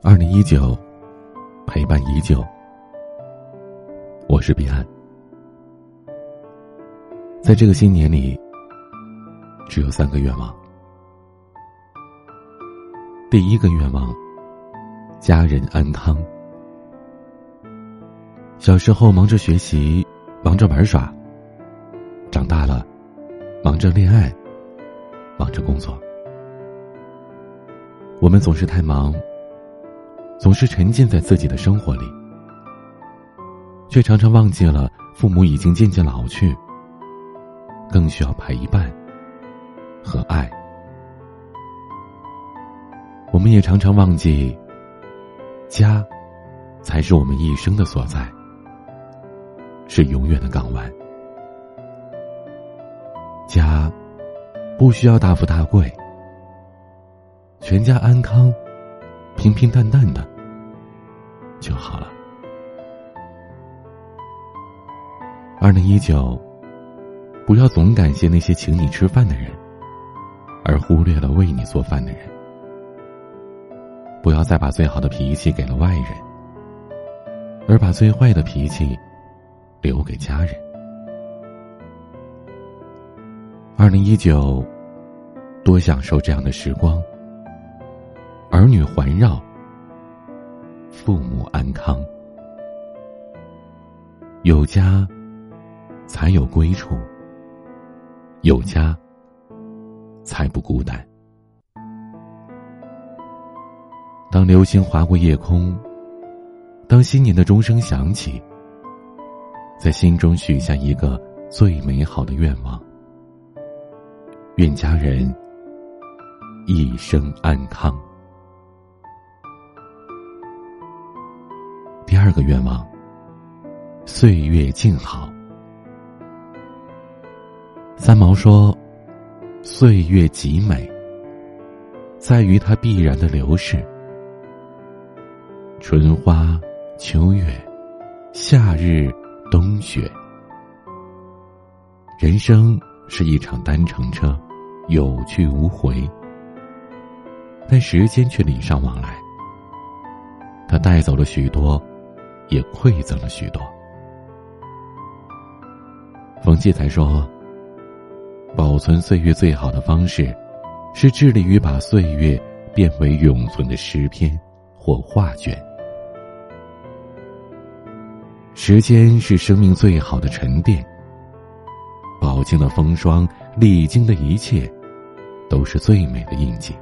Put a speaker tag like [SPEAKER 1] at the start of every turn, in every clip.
[SPEAKER 1] 二零一九，陪伴依旧。我是彼岸，在这个新年里，只有三个愿望。第一个愿望，家人安康。小时候忙着学习，忙着玩耍；长大了，忙着恋爱，忙着工作。我们总是太忙。总是沉浸在自己的生活里，却常常忘记了父母已经渐渐老去，更需要陪伴和爱。我们也常常忘记，家才是我们一生的所在，是永远的港湾。家不需要大富大贵，全家安康。平平淡淡的就好了。二零一九，不要总感谢那些请你吃饭的人，而忽略了为你做饭的人。不要再把最好的脾气给了外人，而把最坏的脾气留给家人。二零一九，多享受这样的时光。儿女环绕，父母安康，有家才有归处，有家才不孤单。当流星划过夜空，当新年的钟声响起，在心中许下一个最美好的愿望：愿家人一生安康。个愿望，岁月静好。三毛说：“岁月极美，在于它必然的流逝。春花秋月，夏日冬雪。人生是一场单程车，有去无回，但时间却礼尚往来，它带走了许多。”也馈赠了许多。冯骥才说：“保存岁月最好的方式，是致力于把岁月变为永存的诗篇或画卷。时间是生命最好的沉淀，饱经的风霜，历经的一切，都是最美的印记。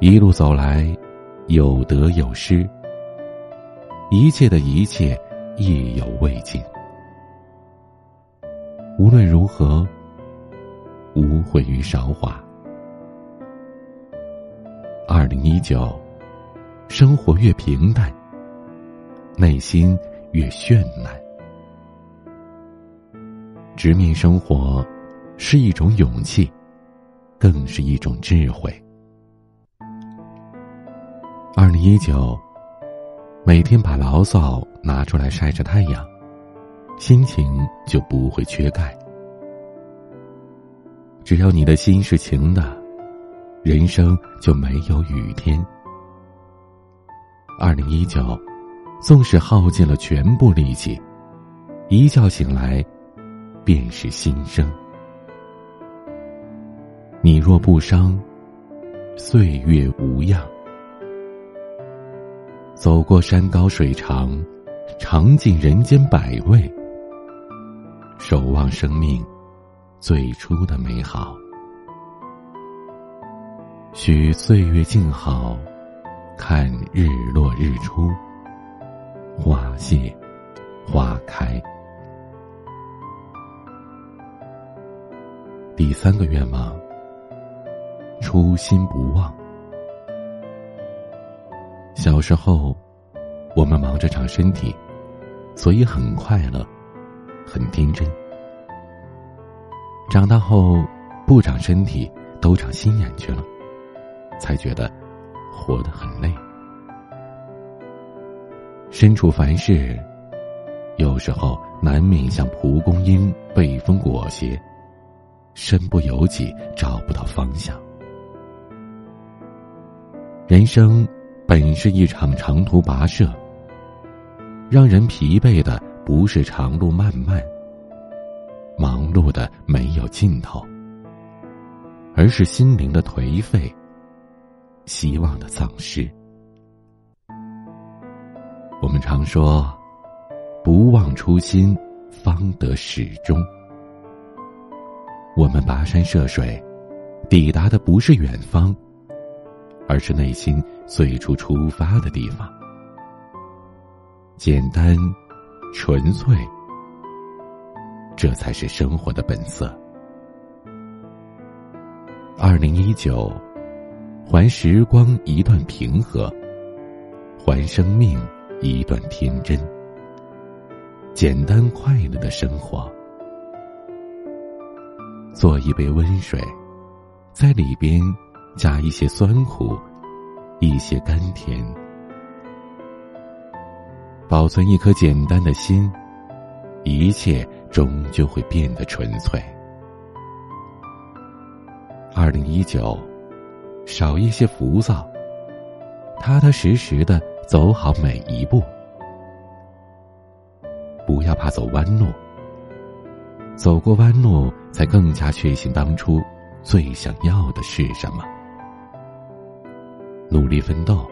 [SPEAKER 1] 一路走来，有得有失。”一切的一切，意犹未尽。无论如何，无悔于韶华。二零一九，生活越平淡，内心越绚烂。直面生活，是一种勇气，更是一种智慧。二零一九。每天把牢骚拿出来晒晒太阳，心情就不会缺钙。只要你的心是晴的，人生就没有雨天。二零一九，纵使耗尽了全部力气，一觉醒来，便是新生。你若不伤，岁月无恙。走过山高水长，尝尽人间百味，守望生命最初的美好。许岁月静好，看日落日出，花谢花开。第三个愿望，初心不忘。小时候，我们忙着长身体，所以很快乐，很天真。长大后，不长身体，都长心眼去了，才觉得活得很累。身处凡事，有时候难免像蒲公英被风裹挟，身不由己，找不到方向。人生本是一场长途跋涉，让人疲惫的不是长路漫漫、忙碌的没有尽头，而是心灵的颓废、希望的丧失。我们常说：“不忘初心，方得始终。”我们跋山涉水，抵达的不是远方，而是内心最初出发的地方。简单、纯粹，这才是生活的本色。二零一九，还时光一段平和，还生命。一段天真、简单、快乐的生活。做一杯温水，在里边加一些酸苦，一些甘甜。保存一颗简单的心，一切终究会变得纯粹。二零一九，少一些浮躁，踏踏实实的。走好每一步，不要怕走弯路。走过弯路，才更加确信当初最想要的是什么。努力奋斗，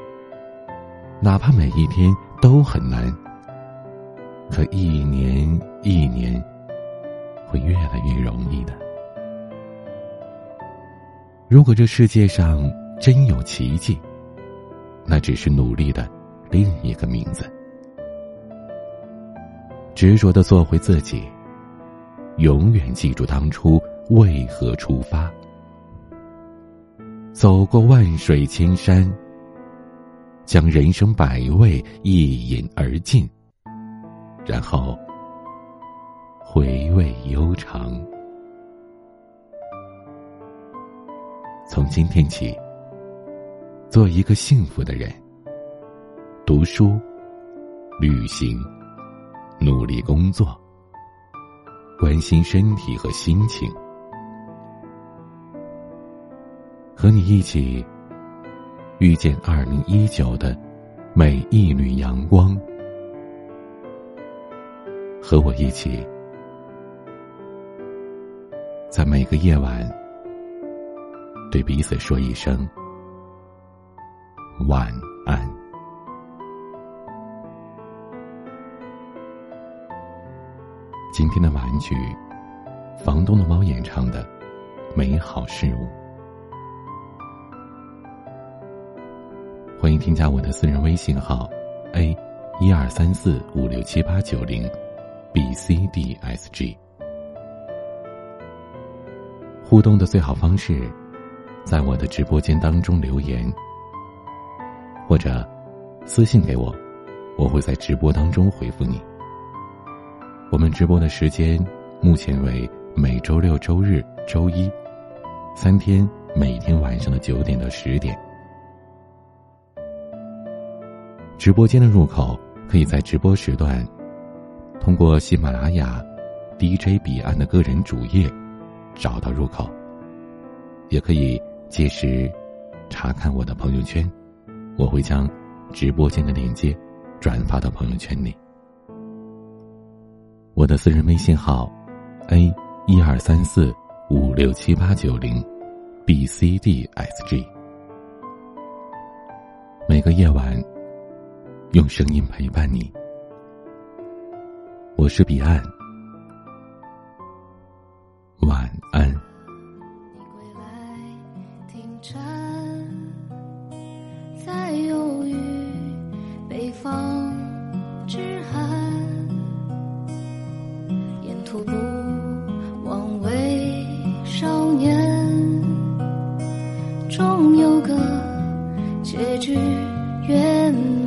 [SPEAKER 1] 哪怕每一天都很难，可一年一年会越来越容易的。如果这世界上真有奇迹，那只是努力的。另一个名字，执着的做回自己，永远记住当初为何出发，走过万水千山，将人生百味一饮而尽，然后回味悠长。从今天起，做一个幸福的人。读书、旅行、努力工作，关心身体和心情，和你一起遇见二零一九的每一缕阳光，和我一起在每个夜晚对彼此说一声晚安。今天的玩具，房东的猫演唱的《美好事物》。欢迎添加我的私人微信号：a 一二三四五六七八九零 b c d s g。互动的最好方式，在我的直播间当中留言，或者私信给我，我会在直播当中回复你。我们直播的时间目前为每周六、周日、周一，三天，每天晚上的九点到十点。直播间的入口可以在直播时段通过喜马拉雅 DJ 彼岸的个人主页找到入口，也可以届时查看我的朋友圈，我会将直播间的链接转发到朋友圈里。我的私人微信号：a 一二三四五六七八九零 b c d s g。每个夜晚，用声音陪伴你。我是彼岸。晚安。你
[SPEAKER 2] 归来，停站。在犹豫北方之寒。沿途不忘为少年。终有个结局，愿你。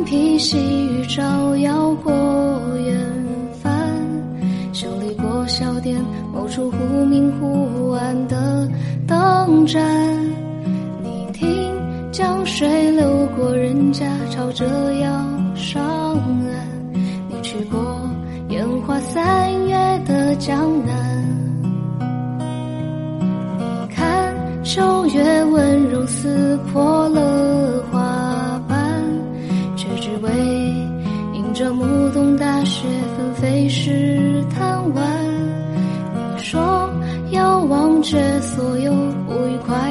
[SPEAKER 2] 顽皮细雨照耀过远帆，修理过小店某处忽明忽暗的灯盏。你听，江水流过人家，朝着要上岸。你去过烟花三月的江南。你看秋月温柔撕破了不懂大雪纷飞时贪玩。你说要忘却所有不愉快。